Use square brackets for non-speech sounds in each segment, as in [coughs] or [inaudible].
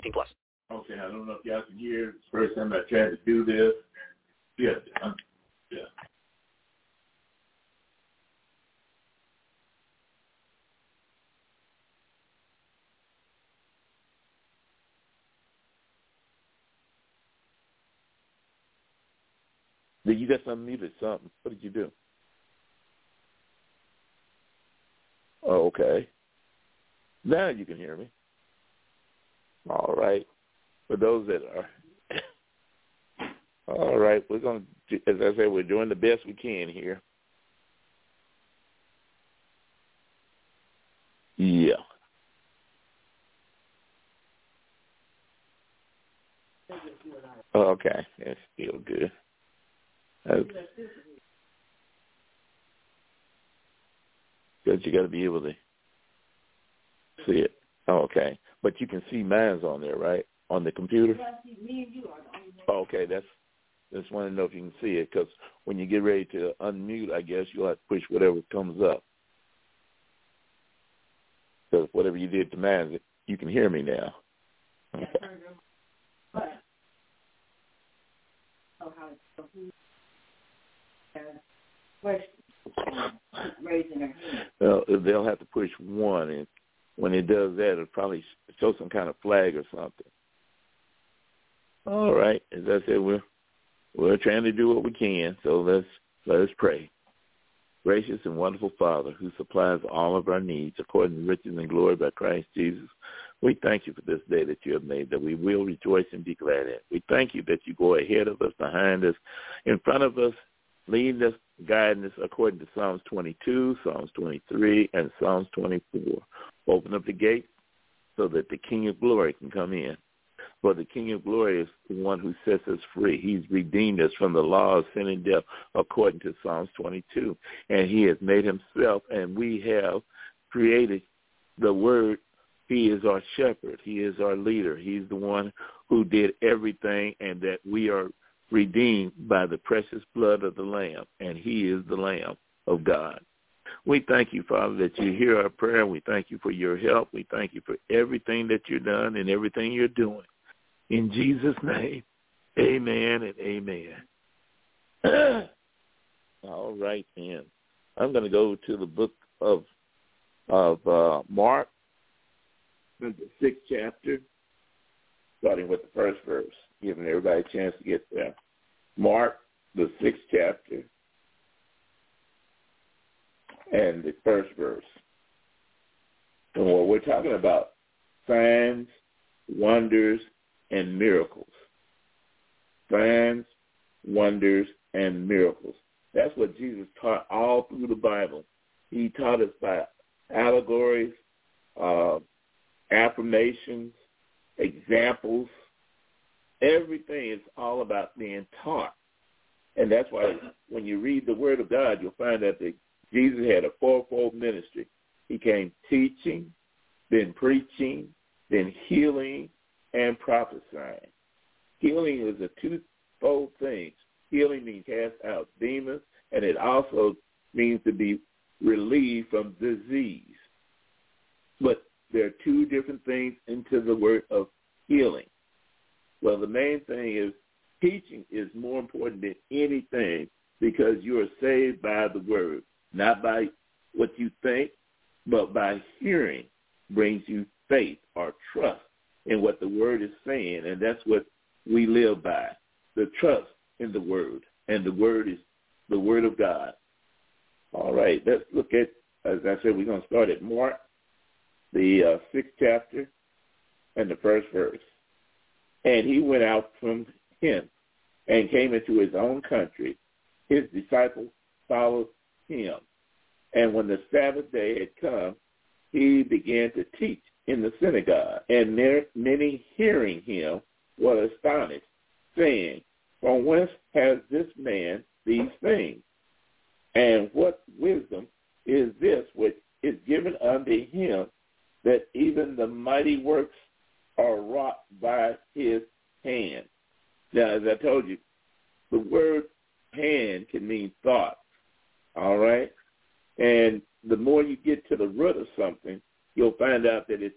18 plus. Okay, I don't know if y'all can hear. It's the first time I tried to do this. Yeah, I'm, yeah. Did you got something muted? Something? What did you do? Oh, okay. Now you can hear me. All right. For those that are, all right, we're going to, as I said, we're doing the best we can here. Yeah. Okay, that's still good. Okay. You got to be able to see it. Okay, but you can see mine's on there, right? On the computer. Oh, okay, that's. Just want to know if you can see it because when you get ready to unmute, I guess you'll have to push whatever comes up. Because whatever you did to mine, you can hear me now. Well, they'll have to push one, and when it does that, it'll probably show some kind of flag or something. All right, as I said, we're we're trying to do what we can, so let's let us pray. Gracious and wonderful Father, who supplies all of our needs according to riches and glory by Christ Jesus, we thank you for this day that you have made, that we will rejoice and be glad in. We thank you that you go ahead of us, behind us, in front of us, leading us, guiding us according to Psalms 22, Psalms 23, and Psalms 24. Open up the gate so that the King of Glory can come in. For the King of Glory is the one who sets us free. He's redeemed us from the law of sin and death according to Psalms 22. And he has made himself, and we have created the word. He is our shepherd. He is our leader. He's the one who did everything and that we are redeemed by the precious blood of the Lamb. And he is the Lamb of God. We thank you, Father, that you hear our prayer. We thank you for your help. We thank you for everything that you've done and everything you're doing. In Jesus' name, amen and amen. [clears throat] All right, then. I'm going to go to the book of of uh, Mark, the sixth chapter, starting with the first verse, giving everybody a chance to get there. Mark, the sixth chapter, and the first verse. And what we're talking about, signs, wonders, and miracles. Signs, wonders, and miracles. That's what Jesus taught all through the Bible. He taught us by allegories, uh, affirmations, examples. Everything is all about being taught. And that's why when you read the Word of God, you'll find that the, Jesus had a fourfold ministry. He came teaching, then preaching, then healing, and prophesying. Healing is a twofold thing. Healing means cast out demons, and it also means to be relieved from disease. But there are two different things into the word of healing. Well, the main thing is teaching is more important than anything because you are saved by the word, not by what you think, but by hearing brings you faith or trust in what the word is saying, and that's what we live by, the trust in the word, and the word is the word of God. All right, let's look at, as I said, we're going to start at Mark, the uh, sixth chapter, and the first verse. And he went out from him and came into his own country. His disciples followed him. And when the Sabbath day had come, he began to teach in the synagogue, and many hearing him were astonished, saying, From whence has this man these things? And what wisdom is this which is given unto him that even the mighty works are wrought by his hand? Now, as I told you, the word hand can mean thought, all right? And the more you get to the root of something, you'll find out that it's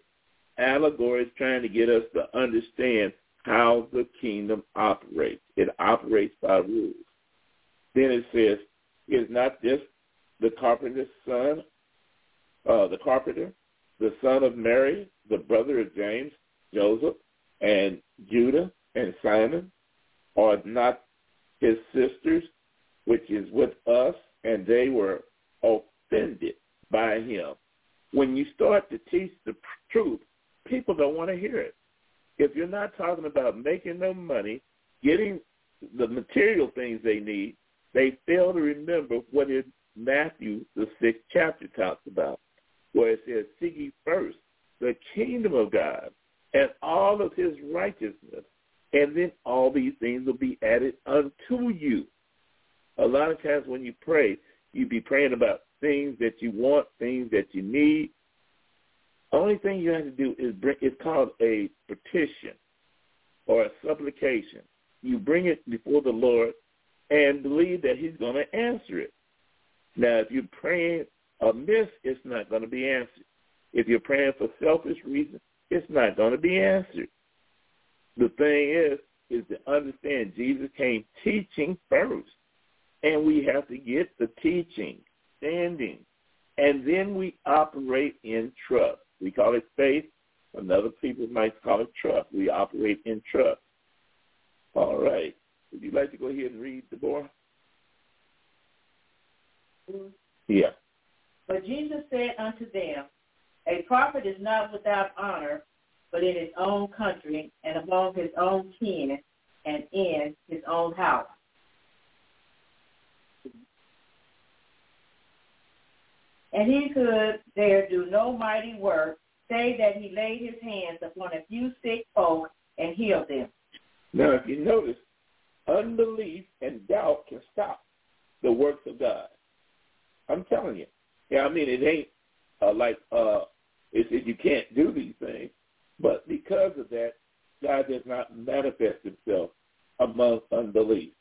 allegory is trying to get us to understand how the kingdom operates. It operates by rules. Then it says, is not this the carpenter's son, uh, the carpenter, the son of Mary, the brother of James, Joseph, and Judah, and Simon? Are not his sisters, which is with us, and they were offended by him. When you start to teach the truth, people don't want to hear it. If you're not talking about making them money, getting the material things they need, they fail to remember what in Matthew, the sixth chapter, talks about, where it says, seek ye first the kingdom of God and all of his righteousness, and then all these things will be added unto you. A lot of times when you pray, you be praying about things that you want, things that you need. Only thing you have to do is bring. It's called a petition or a supplication. You bring it before the Lord and believe that He's going to answer it. Now, if you're praying amiss, it's not going to be answered. If you're praying for selfish reasons, it's not going to be answered. The thing is, is to understand Jesus came teaching first, and we have to get the teaching standing, And then we operate in trust. We call it faith. Another people might call it trust. We operate in trust. All right. Would you like to go ahead and read, Deborah? Mm-hmm. Yeah. But Jesus said unto them, A prophet is not without honor, but in his own country and among his own kin and in his own house. And he could there do no mighty work, save that he laid his hands upon a few sick folk and healed them. Now, if you notice, unbelief and doubt can stop the works of God. I'm telling you. Yeah, I mean, it ain't uh, like uh, it said you can't do these things, but because of that, God does not manifest himself among unbelief.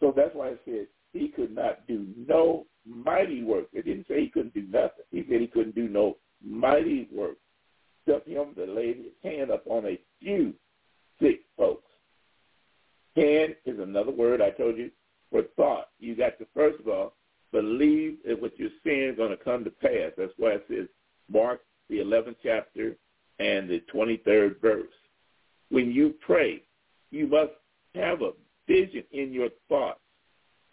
So that's why it said he could not do no mighty work. It didn't say he couldn't do nothing. He said he couldn't do no mighty work. Except him to lay his hand upon a few sick folks. Hand is another word I told you for thought. You got to first of all believe that what you're saying is going to come to pass. That's why it says Mark the 11th chapter and the 23rd verse. When you pray, you must have a vision in your thoughts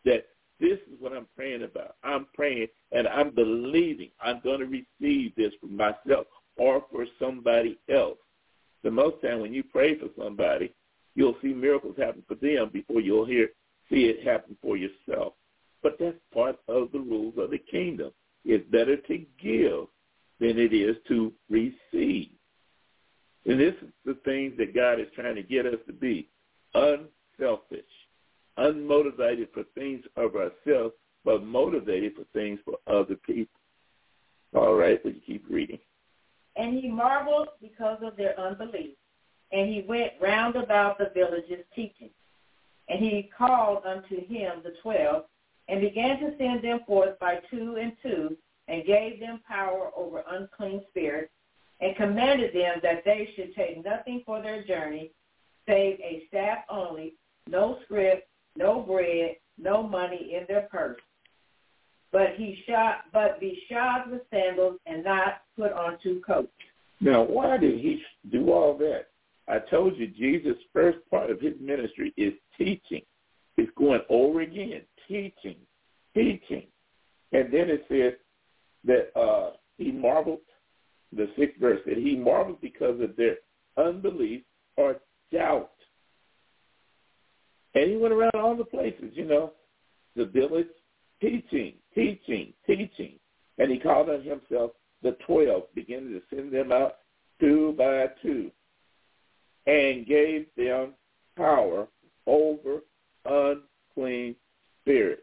that this is what I'm praying about. I'm praying and I'm believing I'm going to receive this for myself or for somebody else. The most time when you pray for somebody, you'll see miracles happen for them before you'll hear see it happen for yourself. But that's part of the rules of the kingdom. It's better to give than it is to receive. And this is the things that God is trying to get us to be unselfish unmotivated for things of ourselves, but motivated for things for other people. All right, but you keep reading. And he marveled because of their unbelief. And he went round about the villages teaching. And he called unto him the twelve, and began to send them forth by two and two, and gave them power over unclean spirits, and commanded them that they should take nothing for their journey, save a staff only, no scrip, no bread, no money in their purse. But he shot, but be shod with sandals and not put on two coats. Now, why did he do all that? I told you Jesus' first part of his ministry is teaching. It's going over again, teaching, teaching. And then it says that uh, he marveled, the sixth verse, that he marveled because of their unbelief or doubt. And he went around all the places, you know, the village, teaching, teaching, teaching. And he called on himself the twelve, beginning to send them out two by two, and gave them power over unclean spirits.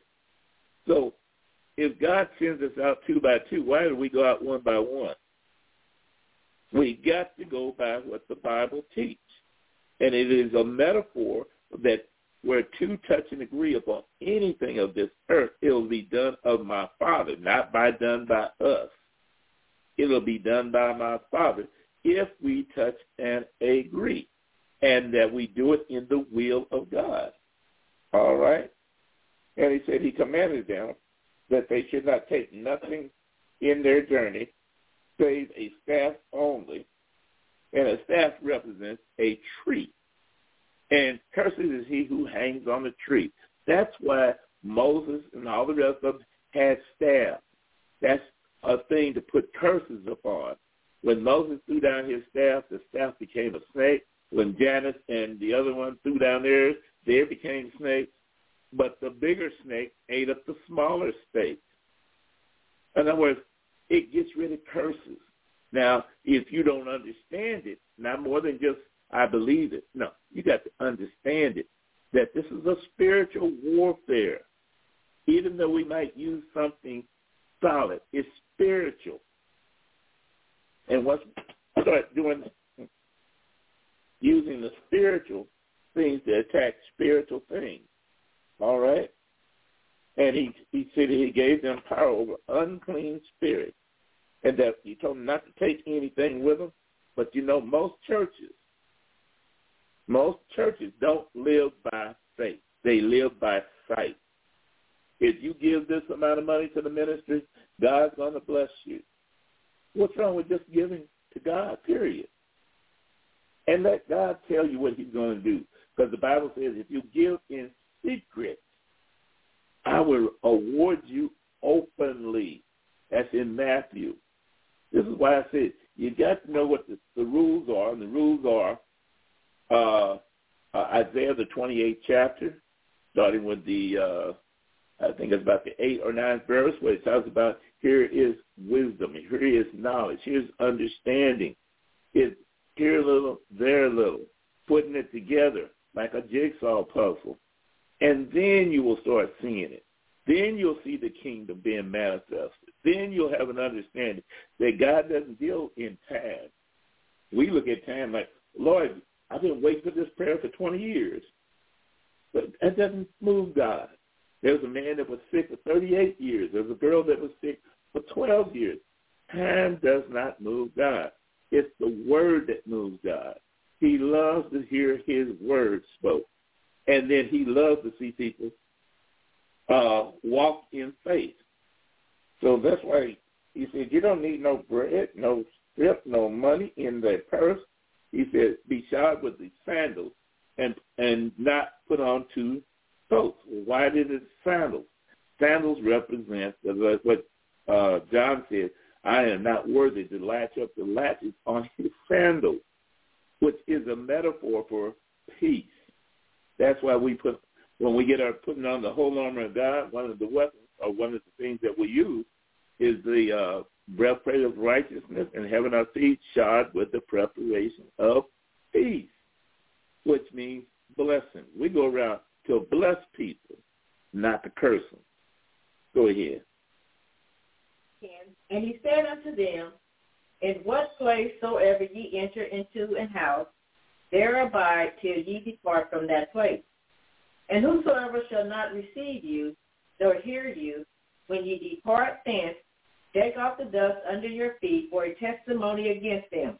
So if God sends us out two by two, why do we go out one by one? We got to go by what the Bible teaches. And it is a metaphor that where two touch and agree upon anything of this earth, it will be done of my Father, not by done by us. It will be done by my Father if we touch and agree, and that we do it in the will of God. All right? And he said he commanded them that they should not take nothing in their journey save a staff only. And a staff represents a tree. And cursed is he who hangs on the tree. That's why Moses and all the rest of them had staff. That's a thing to put curses upon. When Moses threw down his staff, the staff became a snake. When Jannes and the other one threw down theirs, they became snakes. But the bigger snake ate up the smaller snake. In other words, it gets rid of curses. Now, if you don't understand it, not more than just I believe it. No, you got to understand it. That this is a spiritual warfare. Even though we might use something solid, it's spiritual. And once we start doing using the spiritual things to attack spiritual things, all right? And he he said he gave them power over unclean spirits, and that he told them not to take anything with them. But you know, most churches most churches don't live by faith. They live by sight. If you give this amount of money to the ministry, God's going to bless you. What's wrong with just giving to God, period? And let God tell you what he's going to do. Because the Bible says if you give in secret, I will award you openly. That's in Matthew. This is why I said you got to know what the, the rules are, and the rules are uh, uh, Isaiah, the 28th chapter, starting with the, uh, I think it's about the eighth or ninth verse, where it talks about here is wisdom, here is knowledge, here's understanding. It's here a little, there a little, putting it together like a jigsaw puzzle. And then you will start seeing it. Then you'll see the kingdom being manifested. Then you'll have an understanding that God doesn't deal in time. We look at time like, Lord, I've been waiting for this prayer for 20 years. But that doesn't move God. There was a man that was sick for 38 years. There was a girl that was sick for 12 years. Time does not move God. It's the word that moves God. He loves to hear his word spoke. And then he loves to see people uh, walk in faith. So that's why he said, you don't need no bread, no strip, no money in the purse he said, be shod with the sandals and and not put on two coats. Why did it sandals? Sandals represent what uh, John said, I am not worthy to latch up the latches on his sandals, which is a metaphor for peace. That's why we put, when we get our putting on the whole armor of God, one of the weapons or one of the things that we use is the uh, breastplate of righteousness and having our feet shod with the preparation of peace, which means blessing. We go around to bless people, not to curse them. Go ahead. And he said unto them, In what place soever ye enter into an house, there abide till ye depart from that place. And whosoever shall not receive you, nor hear you, when ye depart thence, Take off the dust under your feet for a testimony against them.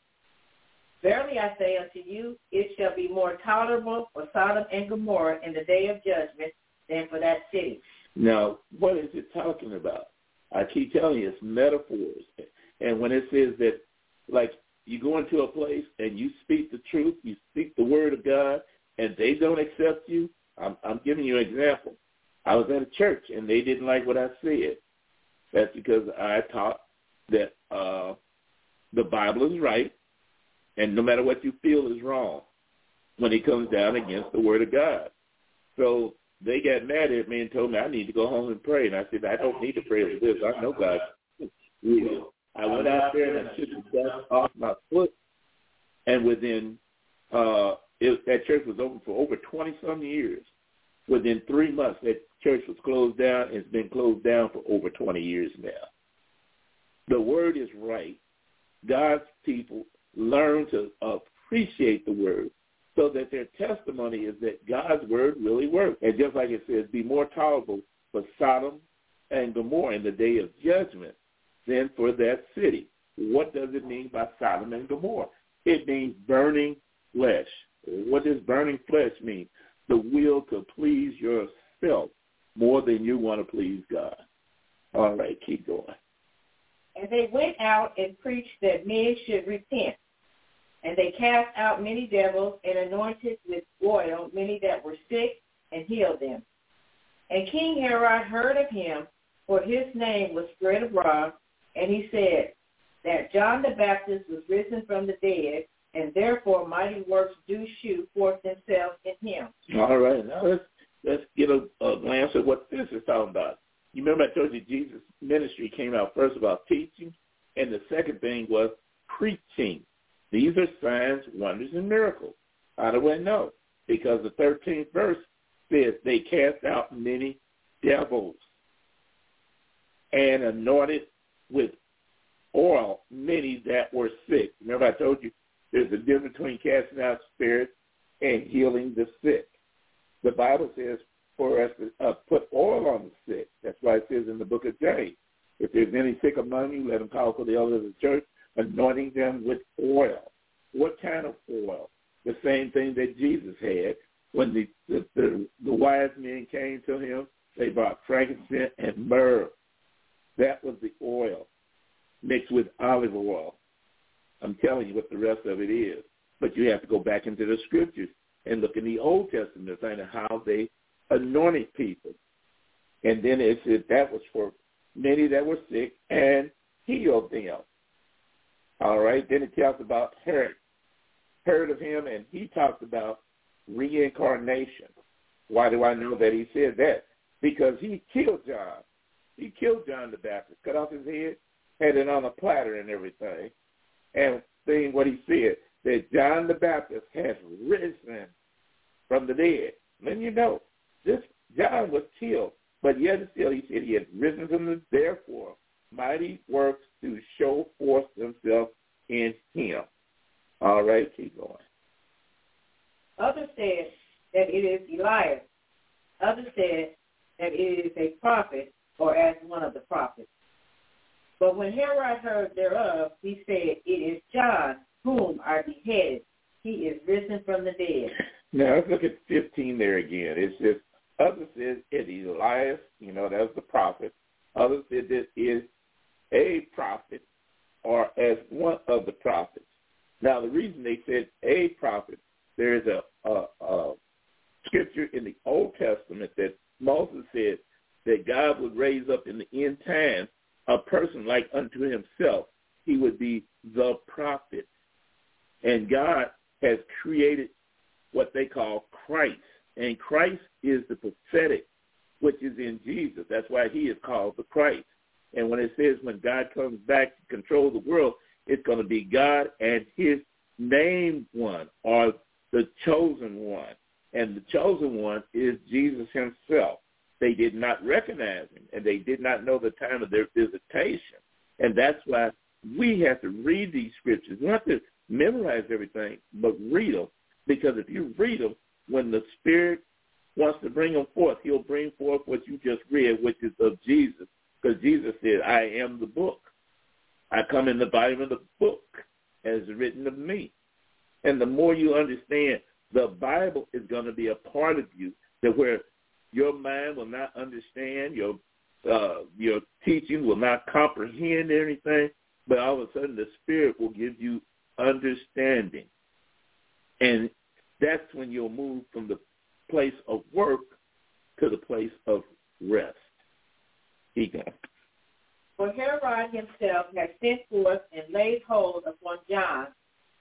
Verily I say unto you, it shall be more tolerable for Sodom and Gomorrah in the day of judgment than for that city. Now, what is it talking about? I keep telling you, it's metaphors. And when it says that, like, you go into a place and you speak the truth, you speak the word of God, and they don't accept you, I'm, I'm giving you an example. I was at a church, and they didn't like what I said. That's because I taught that uh, the Bible is right, and no matter what you feel is wrong when it comes down against the Word of God. So they got mad at me and told me I need to go home and pray. And I said, I don't need to pray for this. I know God. I went out there and I took the dust off my foot And within, uh, it, that church was open for over 20 some years. Within three months, that church was closed down. It's been closed down for over 20 years now. The word is right. God's people learn to appreciate the word so that their testimony is that God's word really works. And just like it says, be more tolerable for Sodom and Gomorrah in the day of judgment than for that city. What does it mean by Sodom and Gomorrah? It means burning flesh. What does burning flesh mean? The will to please yourself more than you want to please God. All right, keep going. And they went out and preached that men should repent. And they cast out many devils and anointed with oil many that were sick and healed them. And King Herod heard of him, for his name was spread abroad, and he said that John the Baptist was risen from the dead, and therefore mighty works do shoot forth themselves in him. All right, now let's let's get a, a glance at what this is talking about. You remember I told you Jesus' ministry came out first about teaching, and the second thing was preaching. These are signs, wonders, and miracles. How do I know? Because the 13th verse says they cast out many devils and anointed with oil many that were sick. Remember I told you there's a difference between casting out spirits and healing the sick. The Bible says for us to uh, put oil on the sick. That's why it says in the book of James, if there's any sick among you, let them call for the elders of the church, anointing them with oil. What kind of oil? The same thing that Jesus had when the, the, the, the wise men came to him. They brought frankincense and myrrh. That was the oil mixed with olive oil. I'm telling you what the rest of it is. But you have to go back into the scriptures and look in the Old Testament to find out how they anointed people. And then it said that was for many that were sick and healed them. All right. Then it talks about Herod. Heard of him, and he talks about reincarnation. Why do I know that he said that? Because he killed John. He killed John the Baptist, cut off his head, had it on a platter and everything. And saying what he said, that John the Baptist has risen from the dead. Then you know, this John was killed, but yet still he said he had risen from the therefore mighty works to show forth themselves in him. All right, keep going. Others said that it is Elias. Others said that it is a prophet or as one of the prophets. But when Herod heard thereof, he said, It is John, whom I beheaded. He is risen from the dead. Now let's look at 15 there again. It says, others said it is Elias, you know, that's the prophet. Others said it is a prophet or as one of the prophets. Now the reason they said a prophet, there is a, a, a scripture in the Old Testament that Moses said that God would raise up in the end times like unto himself. He would be the prophet. And God has created what they call Christ. And Christ is the prophetic, which is in Jesus. That's why he is called the Christ. And when it says when God comes back to control the world, it's going to be God and his named one or the chosen one. And the chosen one is Jesus himself. They did not recognize him, and they did not know the time of their visitation. And that's why we have to read these scriptures. Not to memorize everything, but read them. Because if you read them, when the Spirit wants to bring them forth, he'll bring forth what you just read, which is of Jesus. Because Jesus said, I am the book. I come in the volume of the book as written of me. And the more you understand, the Bible is going to be a part of you that where your mind will not understand, your uh, your teaching will not comprehend anything, but all of a sudden the Spirit will give you understanding. And that's when you'll move from the place of work to the place of rest. He Egon. For Herod himself had sent forth and laid hold upon John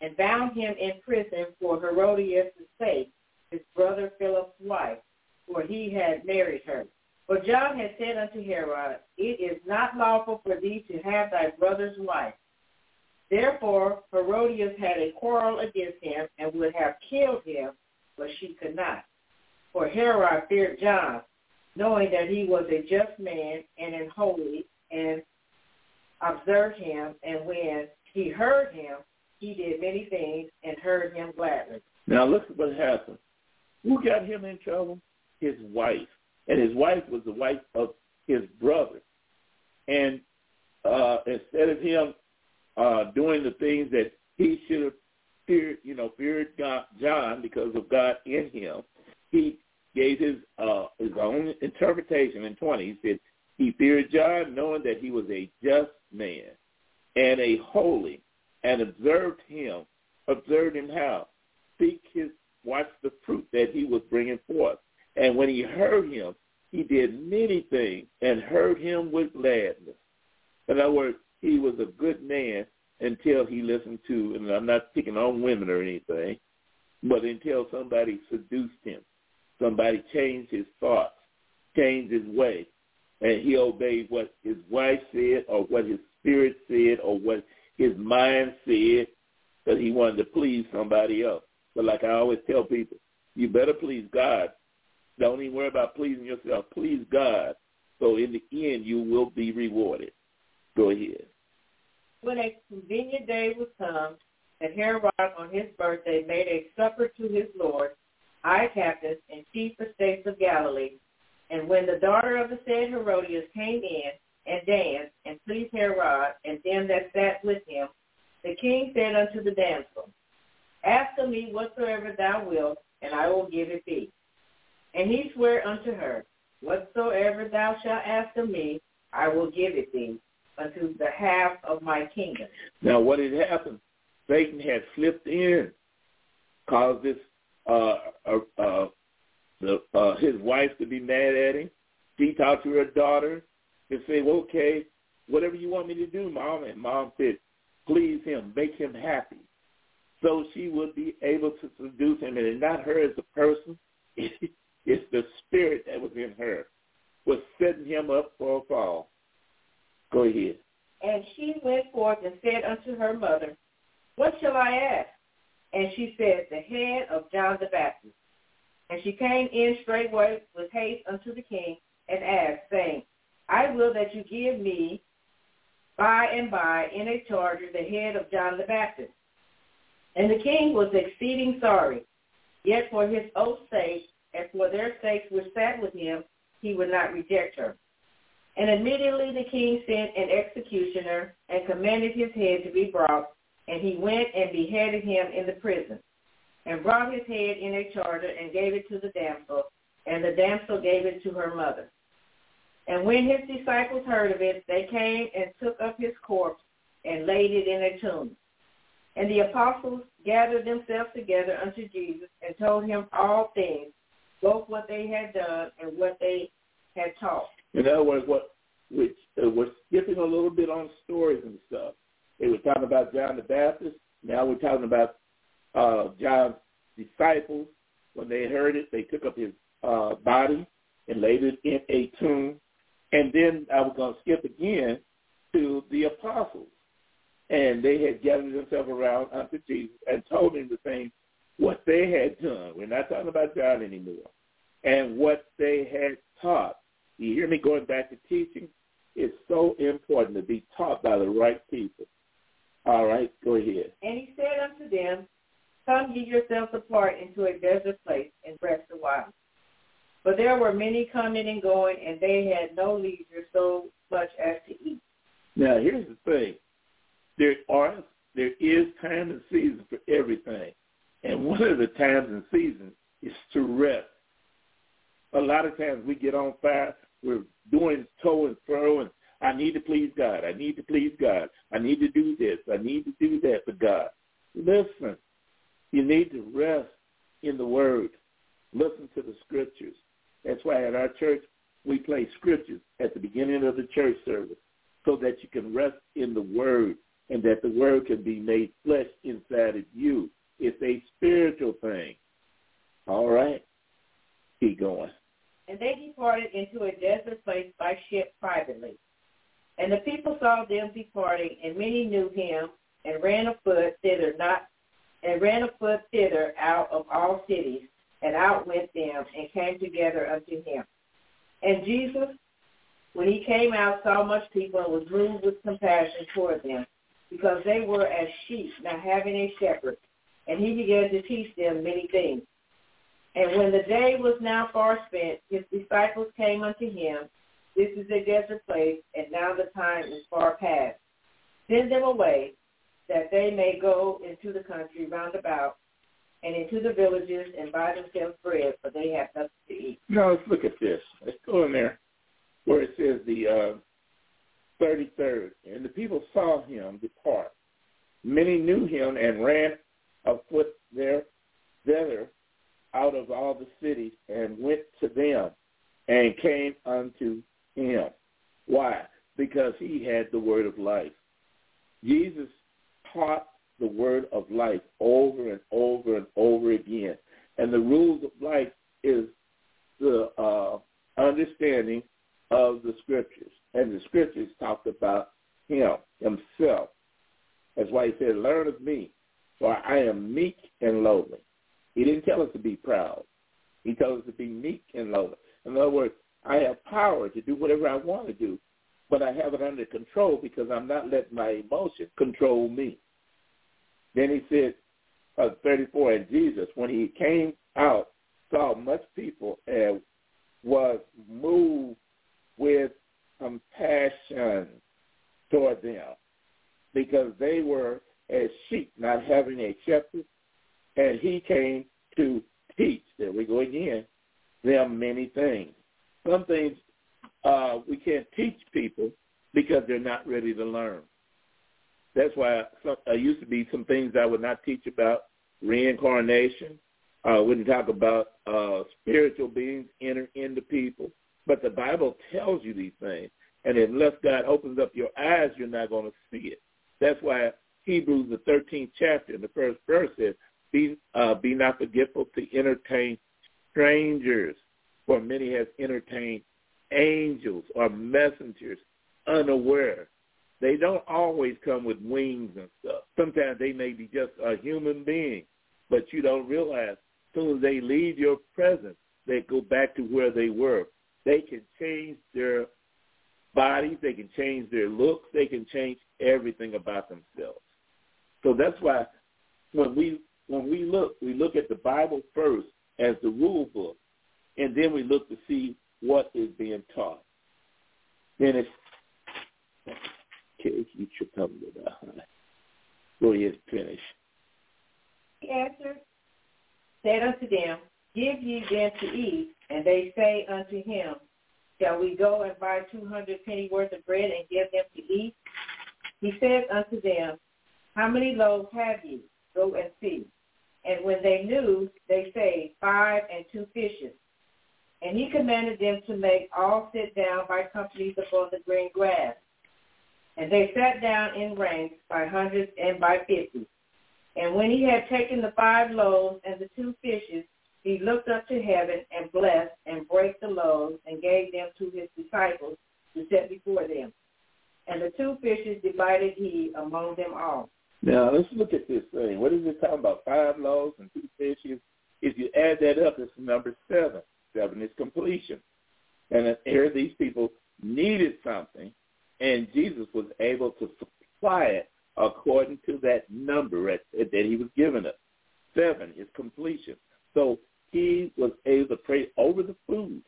and bound him in prison for Herodias' sake, his brother Philip's wife, for he had married her. For John had said unto Herod, It is not lawful for thee to have thy brother's wife. Therefore, Herodias had a quarrel against him and would have killed him, but she could not. For Herod feared John, knowing that he was a just man and an holy, and observed him. And when he heard him, he did many things and heard him gladly. Now look at what happened. Who got him in trouble? His wife. And his wife was the wife of his brother. And uh, instead of him uh, doing the things that he should have feared, you know, feared God, John because of God in him, he gave his uh, his own interpretation in 20. He said he feared John knowing that he was a just man and a holy and observed him, observed him how? Seek his, watch the fruit that he was bringing forth. And when he heard him, he did many things and heard him with gladness. In other words, he was a good man until he listened to, and I'm not picking on women or anything, but until somebody seduced him. Somebody changed his thoughts, changed his way, and he obeyed what his wife said or what his spirit said or what his mind said that he wanted to please somebody else. But like I always tell people, you better please God. Don't even worry about pleasing yourself. Please God. So in the end, you will be rewarded. Go ahead. When a convenient day was come, that Herod on his birthday made a supper to his lord, high captains and chief estates of Galilee. And when the daughter of the said Herodias came in and danced and pleased Herod and them that sat with him, the king said unto the damsel, Ask of me whatsoever thou wilt, and I will give it thee. And he sware unto her, Whatsoever thou shalt ask of me, I will give it thee unto the half of my kingdom. Now what had happened? Satan had slipped in, caused this uh, uh, uh, the, uh, his wife to be mad at him. She talked to her daughter and said, well, okay, whatever you want me to do, Mom. And Mom said, please him, make him happy. So she would be able to seduce him. And not her as a person. [laughs] It's the spirit that was in her was setting him up for a fall. Go ahead. And she went forth and said unto her mother, What shall I ask? And she said, The head of John the Baptist. And she came in straightway with haste unto the king and asked, saying, I will that you give me by and by in a charger the head of John the Baptist. And the king was exceeding sorry, yet for his oath's sake, and for their sakes which sat with him, he would not reject her. And immediately the king sent an executioner and commanded his head to be brought, and he went and beheaded him in the prison, and brought his head in a charger and gave it to the damsel, and the damsel gave it to her mother. And when his disciples heard of it, they came and took up his corpse and laid it in a tomb. And the apostles gathered themselves together unto Jesus and told him all things, both what they had done and what they had taught. In other words, what which uh, we're skipping a little bit on stories and stuff. They were talking about John the Baptist. Now we're talking about uh, John's disciples. When they heard it, they took up his uh, body and laid it in a tomb. And then I was going to skip again to the apostles. And they had gathered themselves around unto Jesus and told him the thing, what they had done. We're not talking about John anymore. And what they had taught. You hear me going back to teaching? It's so important to be taught by the right people. All right, go ahead. And he said unto them, Come ye yourselves apart into a desert place and rest a while. For there were many coming and going, and they had no leisure so much as to eat. Now, here's the thing. There are there is time and season for everything. The times and seasons is to rest. A lot of times we get on fire, we're doing toe and fro, and I need to please God. I need to please God. I need to do this. I need to do that for God. Listen, you need to rest in the Word. Listen to the Scriptures. That's why at our church we play Scriptures at the beginning of the church service so that you can rest in the Word and that the Word can be made flesh inside of you. It's a spiritual thing. All right? Keep going. And they departed into a desert place by ship privately. And the people saw them departing, and many knew him, and ran afoot thither, not and ran afoot thither out of all cities, and out outwent them, and came together unto him. And Jesus, when he came out, saw much people, and was moved with compassion toward them, because they were as sheep not having a shepherd. And he began to teach them many things. And when the day was now far spent, his disciples came unto him. This is a desert place, and now the time is far past. Send them away, that they may go into the country round about, and into the villages, and buy themselves bread, for they have nothing to eat. Now let's look at this. Let's go in there where it says the uh, 33rd. And the people saw him depart. Many knew him and ran afoot there, thither out of all the cities and went to them and came unto him. Why? Because he had the word of life. Jesus taught the word of life over and over and over again. And the rules of life is the uh, understanding of the scriptures. And the scriptures talked about him, himself. That's why he said, learn of me, for I am meek and lowly. He didn't tell us to be proud. He told us to be meek and lowly. In other words, I have power to do whatever I want to do, but I have it under control because I'm not letting my emotions control me. Then he said, uh, 34, and Jesus, when he came out, saw much people and was moved with compassion toward them because they were as sheep not having a shepherd, and he came to teach, there we go again, them many things. Some things uh, we can't teach people because they're not ready to learn. That's why some, uh, used to be some things I would not teach about reincarnation. I uh, wouldn't talk about uh, spiritual beings enter into people. But the Bible tells you these things. And unless God opens up your eyes, you're not going to see it. That's why Hebrews, the 13th chapter, in the first verse says, be, uh, be not forgetful to entertain strangers, for many have entertained angels or messengers unaware. They don't always come with wings and stuff. Sometimes they may be just a human being, but you don't realize as soon as they leave your presence, they go back to where they were. They can change their bodies. They can change their looks. They can change everything about themselves. So that's why when we when we look, we look at the Bible first as the rule book, and then we look to see what is being taught. Then it's okay. You should come to that. Go ahead, finish. He answered, said unto them, Give ye them to eat. And they say unto him, Shall we go and buy two hundred penny worth of bread and give them to eat? He said unto them, How many loaves have ye? Go and see. And when they knew, they say, Five and two fishes. And he commanded them to make all sit down by companies upon the green grass. And they sat down in ranks by hundreds and by fifties. And when he had taken the five loaves and the two fishes, he looked up to heaven and blessed and brake the loaves and gave them to his disciples to set before them. And the two fishes divided he among them all. Now let's look at this thing. What is it talking about? Five loaves and two fishes. If you add that up, it's number seven. Seven is completion. And here these people needed something, and Jesus was able to supply it according to that number that he was giving us. Seven is completion. So he was able to pray over the food,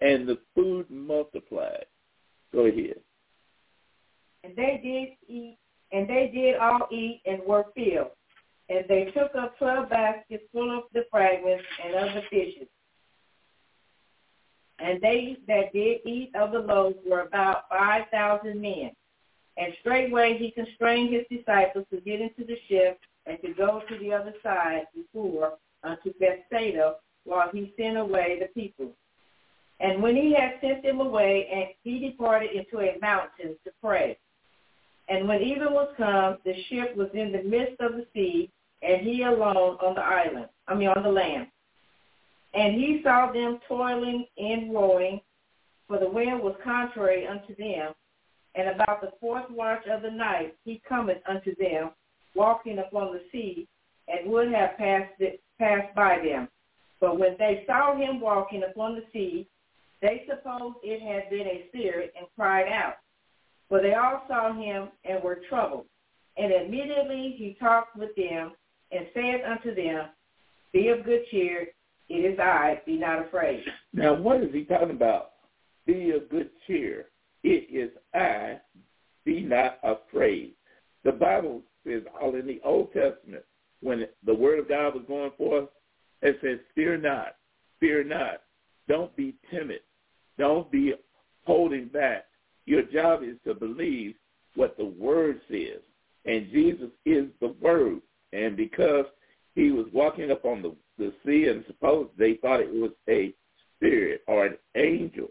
and the food multiplied. Go ahead. And they did eat, and they did all eat and were filled. And they took up twelve baskets full of the fragments and of the fishes. And they that did eat of the loaves were about five thousand men. And straightway he constrained his disciples to get into the ship and to go to the other side before unto Bethsaida while he sent away the people. And when he had sent them away, and he departed into a mountain to pray. And when even was come, the ship was in the midst of the sea, and he alone on the island, I mean on the land. And he saw them toiling and rowing, for the wind was contrary unto them. And about the fourth watch of the night he cometh unto them, walking upon the sea, and would have passed, it, passed by them. But when they saw him walking upon the sea, they supposed it had been a spirit and cried out. For they all saw him and were troubled. And immediately he talked with them and said unto them, Be of good cheer, it is I, be not afraid. Now, what is he talking about? Be of good cheer. It is I, be not afraid. The Bible says all in the Old Testament, when the word of God was going forth, it says, fear not, fear not. Don't be timid. Don't be holding back. Your job is to believe what the word says. And Jesus is the word. And because he was walking up on the, the sea and suppose they thought it was a spirit or an angel.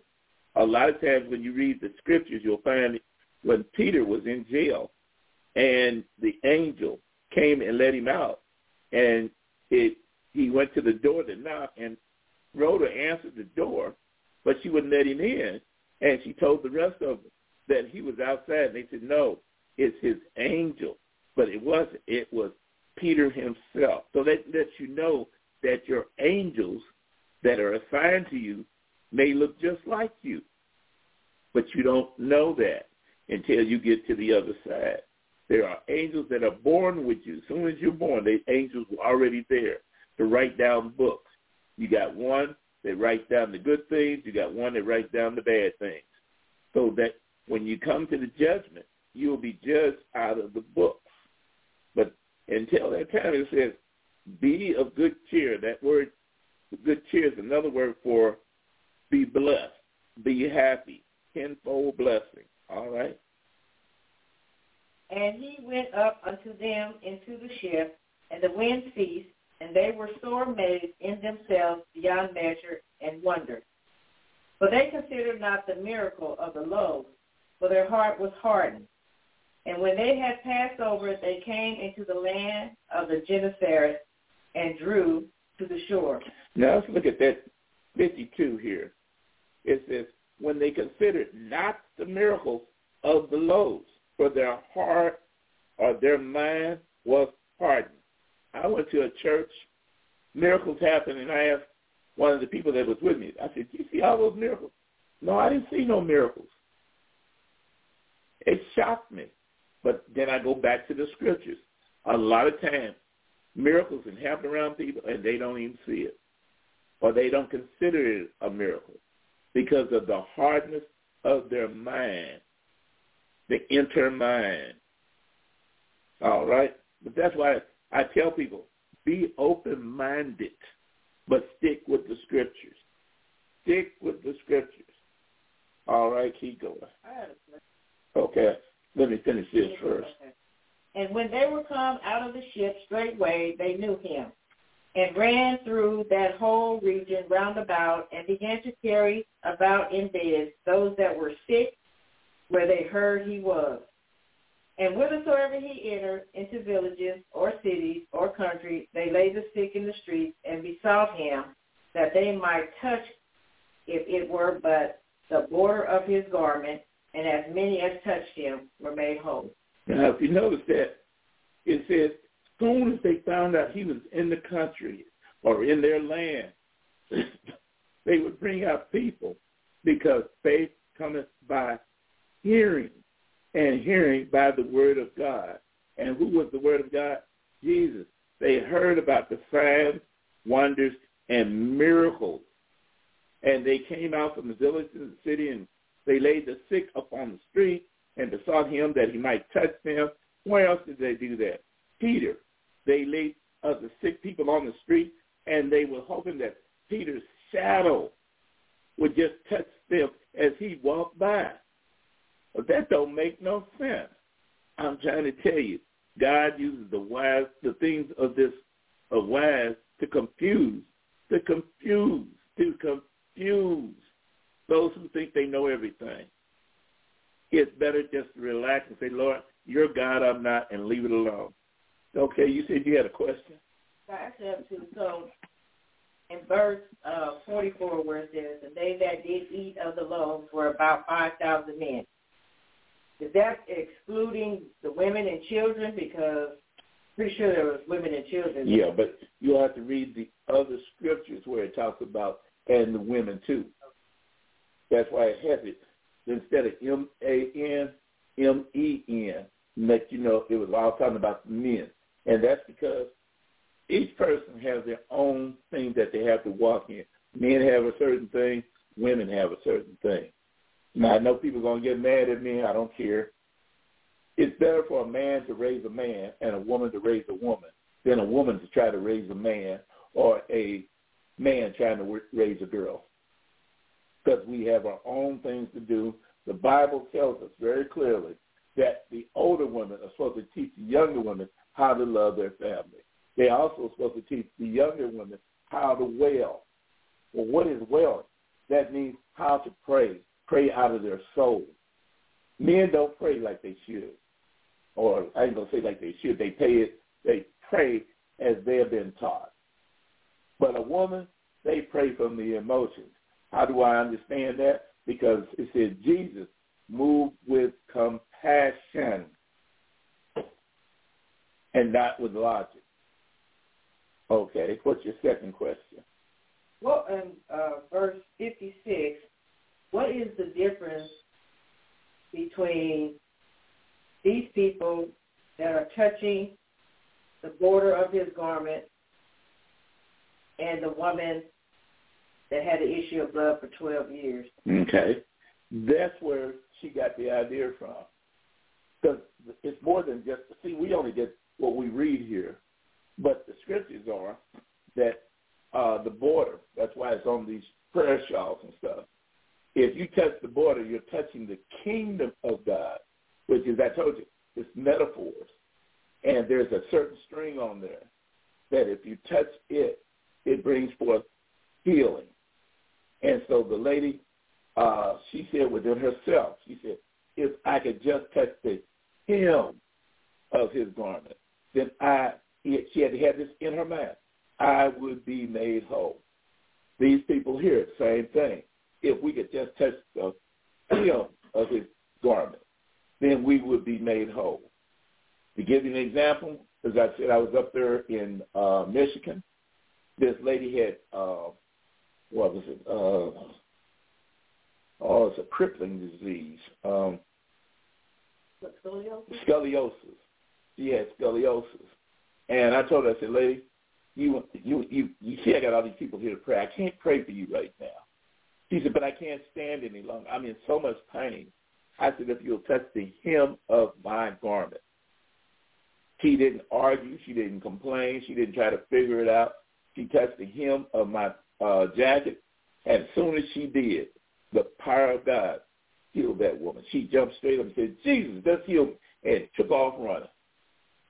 A lot of times when you read the scriptures, you'll find when Peter was in jail and the angel came and let him out. And it, he went to the door to knock and Rhoda answered the door, but she wouldn't let him in. And she told the rest of them that he was outside. And they said, no, it's his angel. But it wasn't. It was Peter himself. So that lets you know that your angels that are assigned to you may look just like you. But you don't know that until you get to the other side. There are angels that are born with you. As soon as you're born, the angels were already there to write down books. You got one that writes down the good things. You got one that writes down the bad things. So that when you come to the judgment, you will be judged out of the books. But until that time, it says, be of good cheer. That word, good cheer, is another word for be blessed, be happy, tenfold blessing. All right? And he went up unto them into the ship, and the wind ceased, and they were sore amazed in themselves beyond measure, and wondered. For they considered not the miracle of the loaves, for their heart was hardened. And when they had passed over, they came into the land of the Gennesaret and drew to the shore. Now let's look at that 52 here. It says, when they considered not the miracles of the loaves, for their heart or their mind was hardened. I went to a church, miracles happened, and I asked one of the people that was with me, I said, do you see all those miracles? No, I didn't see no miracles. It shocked me. But then I go back to the scriptures. A lot of times, miracles can happen around people, and they don't even see it. Or they don't consider it a miracle because of the hardness of their mind the inner mind. All right? But that's why I tell people, be open-minded, but stick with the scriptures. Stick with the scriptures. All right, keep going. Okay, let me finish this first. And when they were come out of the ship straightway, they knew him, and ran through that whole region round about, and began to carry about in beds those that were sick where they heard he was. And whithersoever he entered into villages or cities or country, they laid the sick in the streets and besought him that they might touch, if it were but the border of his garment, and as many as touched him were made whole. Now, if you notice that, it says, soon as they found out he was in the country or in their land, [laughs] they would bring out people because faith cometh by hearing, and hearing by the word of God. And who was the word of God? Jesus. They heard about the signs, wonders, and miracles. And they came out from the village to the city, and they laid the sick upon the street and besought him that he might touch them. Where else did they do that? Peter. They laid uh, the sick people on the street, and they were hoping that Peter's shadow would just touch them as he walked by. But that don't make no sense. I'm trying to tell you, God uses the wise, the things of this of wise to confuse, to confuse, to confuse those who think they know everything. It's better just to relax and say, Lord, you're God, I'm not, and leave it alone. Okay, you said you had a question? I actually have two. So in verse uh, 44 where it says, and they that did eat of the loaves were about 5,000 men. Is that excluding the women and children? Because pretty sure there was women and children. Yeah, but you'll have to read the other scriptures where it talks about and the women too. That's why it has it instead of M A N M E N. Let you know it was all talking about men, and that's because each person has their own thing that they have to walk in. Men have a certain thing, women have a certain thing. Now I know people are gonna get mad at me. I don't care. It's better for a man to raise a man and a woman to raise a woman than a woman to try to raise a man or a man trying to raise a girl. Because we have our own things to do. The Bible tells us very clearly that the older women are supposed to teach the younger women how to love their family. They also supposed to teach the younger women how to wail. Well, what is wailing? That means how to pray, pray out of their soul. Men don't pray like they should, or I ain't gonna say like they should. They pay it. They pray as they have been taught. But a woman, they pray from the emotions. How do I understand that? Because it says Jesus moved with compassion and not with logic. Okay, what's your second question? Well, in uh, verse 56, what is the difference between these people that are touching the border of his garment and the woman that had the issue of blood for 12 years? Okay, that's where she got the idea from. Because it's more than just, see, we only get what we read here, but the scriptures are that uh, the border, that's why it's on these prayer shawls and stuff. If you touch the border, you're touching the kingdom of God, which is, I told you, it's metaphors. And there's a certain string on there that if you touch it, it brings forth healing. And so the lady, uh, she said within herself, she said, if I could just touch the hem of his garment, then I, she had to have this in her mind, I would be made whole. These people here, same thing. If we could just touch the hem of his garment, then we would be made whole. To give you an example, as I said, I was up there in uh, Michigan. This lady had, uh, what was it? Uh, oh, it's a crippling disease. Um, scoliosis? Scoliosis. She had scoliosis. And I told her, I said, lady, you you you you see I got all these people here to pray. I can't pray for you right now. She said, but I can't stand any longer. I'm in so much pain. I said, if you'll touch the hem of my garment. She didn't argue. She didn't complain. She didn't try to figure it out. She touched the hem of my uh, jacket. And as soon as she did, the power of God healed that woman. She jumped straight up and said, Jesus, just heal me, and took off running.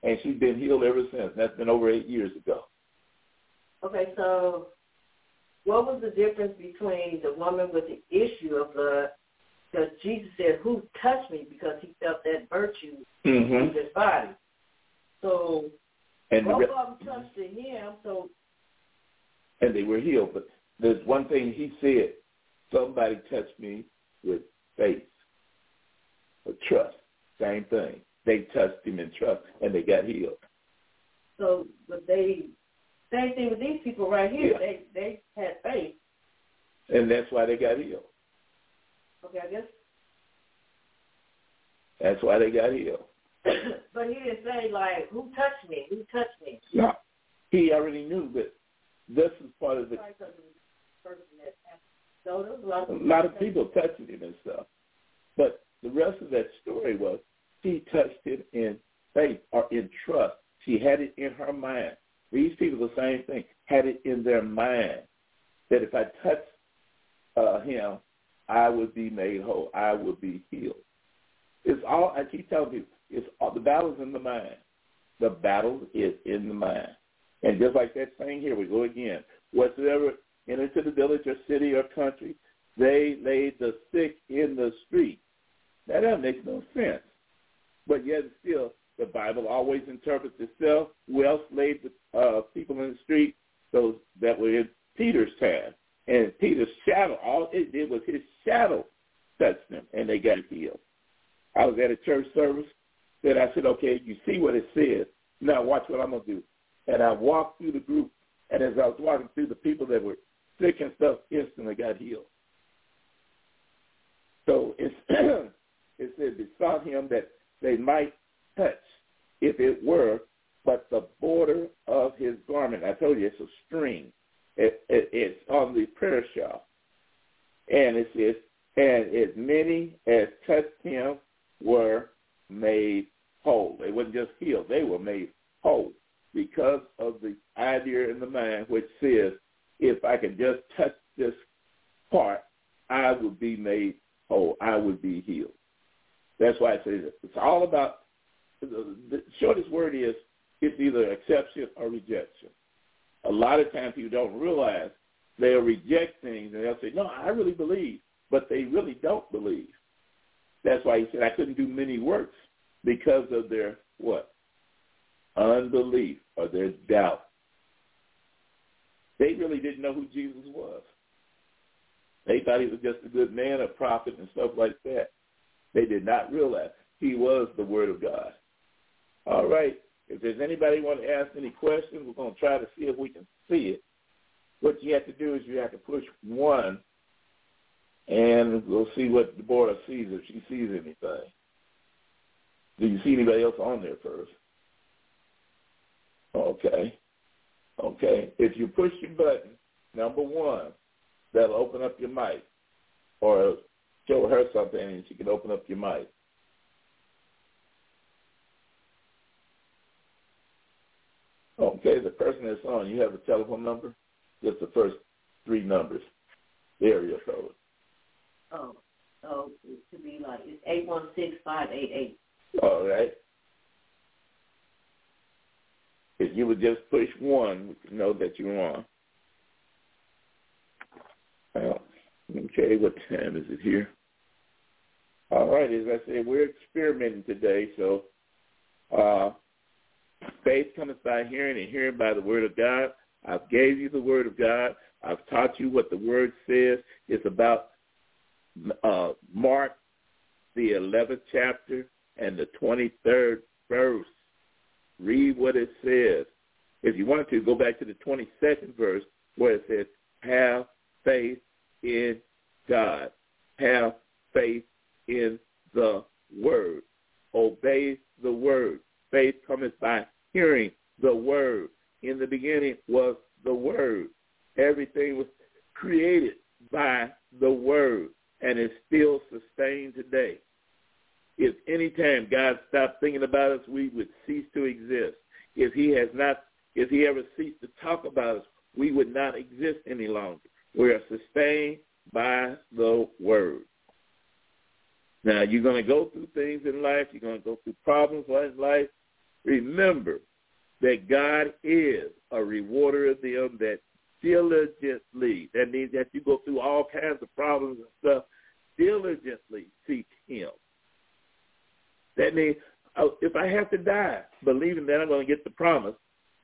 And she's been healed ever since. That's been over eight years ago. Okay, so what was the difference between the woman with the issue of blood? Because Jesus said, "Who touched me?" Because he felt that virtue mm-hmm. in his body. So and both the, of them touched him. So and they were healed. But there's one thing he said: somebody touched me with faith or trust. Same thing. They touched him in trust, and they got healed. So, but they same thing with these people right here. Yeah. They they had faith. And that's why they got healed. Okay, I guess. That's why they got healed. [coughs] but he didn't say like, "Who touched me? Who touched me?" No, he already knew that this is part of the. So there was a lot of a lot of people touching him and stuff, but the rest of that story was she touched him in faith or in trust. She had it in her mind. These people, the same thing, had it in their mind that if I touch uh, him, I would be made whole. I would be healed. It's all I keep telling people. It's all, the battle's in the mind. The battle is in the mind. And just like that saying here, we go again. Whatsoever enter to the village or city or country, they laid the sick in the street. That Now that makes no sense. But yet still, the Bible always interprets itself. Who else laid the uh, people in the street? Those that were in Peter's time. And Peter's shadow, all it did was his shadow touched them, and they got healed. I was at a church service. Then I said, okay, you see what it says. Now watch what I'm going to do. And I walked through the group, and as I was walking through, the people that were sick and stuff instantly got healed. So it's, [clears throat] it said, besought him that they might touch, if it were, but the border of his garment. I told you it's a string. It, it, it's on the prayer shawl. And it says, and as many as touched him were made whole. They weren't just healed. They were made whole because of the idea in the mind which says, if I can just touch this part, I would be made whole. I would be healed. That's why I say this. It's all about, the shortest word is, it's either acceptance or rejection. A lot of times people don't realize they'll reject things and they'll say, no, I really believe, but they really don't believe. That's why he said, I couldn't do many works because of their what? Unbelief or their doubt. They really didn't know who Jesus was. They thought he was just a good man, a prophet, and stuff like that. They did not realize he was the Word of God. All right. If there's anybody want to ask any questions, we're going to try to see if we can see it. What you have to do is you have to push one, and we'll see what Deborah sees if she sees anything. Do you see anybody else on there first? Okay. Okay. If you push your button, number one, that'll open up your mic. Or show her something and she can open up your mic. Okay, the person that's on, you have a telephone number? Just the first three numbers, the area code. Oh, oh, it should be like it's eight one six five eight eight. All right. If you would just push one, we can know that you're on. Well, okay, what time is it here? All right, as I said, we're experimenting today, so uh, faith cometh by hearing and hearing by the word of God. I've gave you the word of God. I've taught you what the word says. It's about uh, Mark, the 11th chapter and the 23rd verse. Read what it says. If you want to, go back to the 22nd verse where it says, have faith in God. Have faith in the word. Obey the word. Faith cometh by hearing the word. In the beginning was the word. Everything was created by the word and is still sustained today. If any time God stopped thinking about us, we would cease to exist. If he has not, if he ever ceased to talk about us, we would not exist any longer. We are sustained by the word. Now, you're going to go through things in life. You're going to go through problems in life. Remember that God is rewarder of them that diligently, that means that you go through all kinds of problems and stuff, diligently seek him. That means uh, if I have to die, believing that I'm going to get the promise,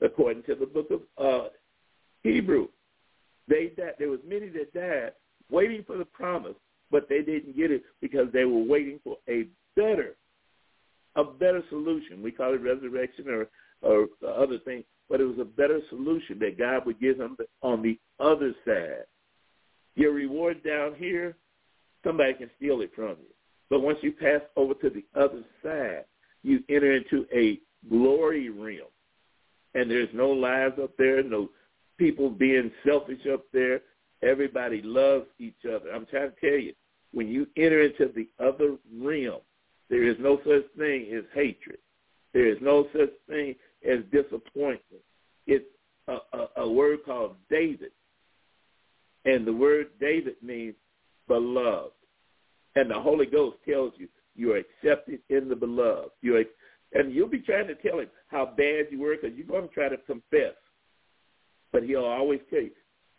according to the book of uh, Hebrew, they died. There was many that died waiting for the promise, but they didn't get it because they were waiting for a better, a better solution. We call it resurrection or or other things, but it was a better solution that God would give them on the other side. Your reward down here, somebody can steal it from you. But once you pass over to the other side, you enter into a glory realm. And there's no lies up there, no people being selfish up there. Everybody loves each other. I'm trying to tell you, when you enter into the other realm, there is no such thing as hatred. There is no such thing as disappointment. It's a, a, a word called David. And the word David means beloved. And the Holy Ghost tells you you're accepted in the beloved. You're, and you'll be trying to tell him how bad you were because you're going to try to confess. But he'll always tell you,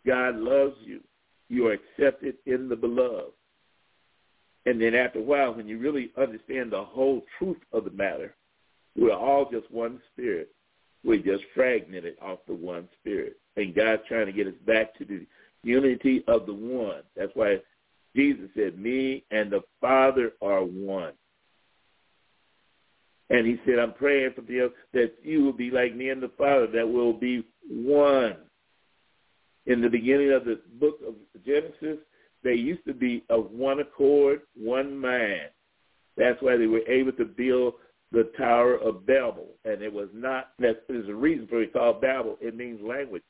God loves you. You are accepted in the beloved. And then after a while, when you really understand the whole truth of the matter, we're all just one spirit. We're just fragmented off the one spirit. And God's trying to get us back to the unity of the one. That's why Jesus said, me and the Father are one. And he said, I'm praying for them that you will be like me and the Father, that will be one. In the beginning of the book of Genesis, they used to be of one accord, one mind. That's why they were able to build the Tower of Babel. And it was not, there's a reason for it called Babel. It means languages.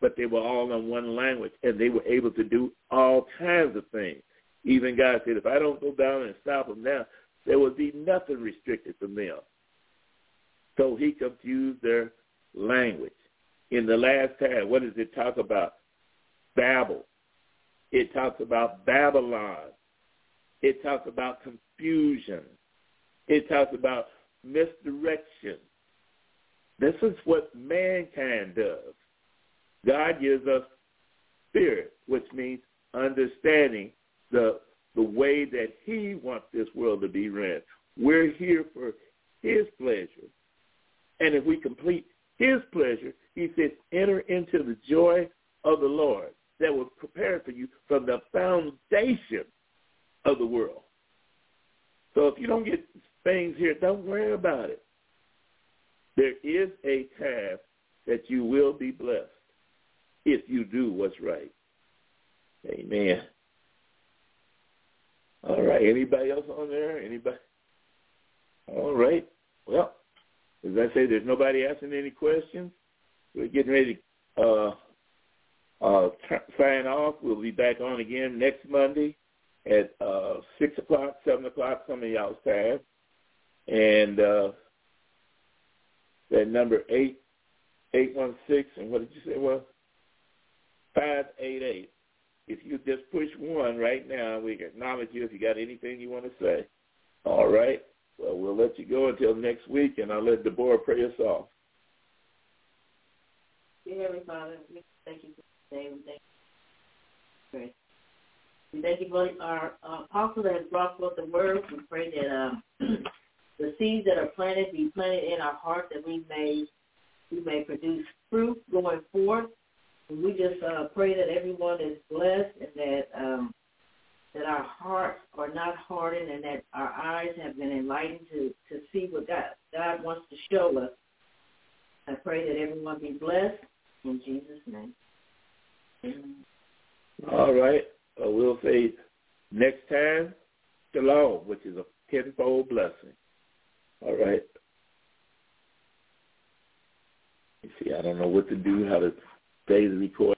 But they were all in one language, and they were able to do all kinds of things. Even God said, if I don't go down and stop them now, there will be nothing restricted from them. So he confused their language. In the last time, what does it talk about? Babel. It talks about Babylon. It talks about confusion. It talks about misdirection. This is what mankind does. God gives us spirit, which means understanding the the way that he wants this world to be ran. We're here for his pleasure. And if we complete his pleasure, he says, enter into the joy of the Lord that was prepared for you from the foundation of the world. So if you don't get things here, don't worry about it. There is a time that you will be blessed if you do what's right. Amen. All right. Anybody else on there? Anybody? All right. Well, as I say, there's nobody asking any questions. We're getting ready to uh, uh, sign off. We'll be back on again next Monday at uh, 6 o'clock, 7 o'clock, some of y'all's time. And uh, that number 8, 816, and what did you say was? 588. If you just push one right now, we can acknowledge you if you got anything you want to say. All right. Well, we'll let you go until next week, and I'll let Deborah pray us off. Dear Heavenly Father, we thank you for today. We thank you. We thank you for our uh, apostle that has brought forth the word. We pray that um, [clears throat] the seeds that are planted be planted in our heart that we may we may produce fruit going forth we just uh, pray that everyone is blessed and that um, that our hearts are not hardened and that our eyes have been enlightened to, to see what God, God wants to show us. I pray that everyone be blessed in Jesus' name. Amen. All right. Uh, we'll say next time, shalom, which is a tenfold blessing. All right. You see, I don't know what to do, how to say the record.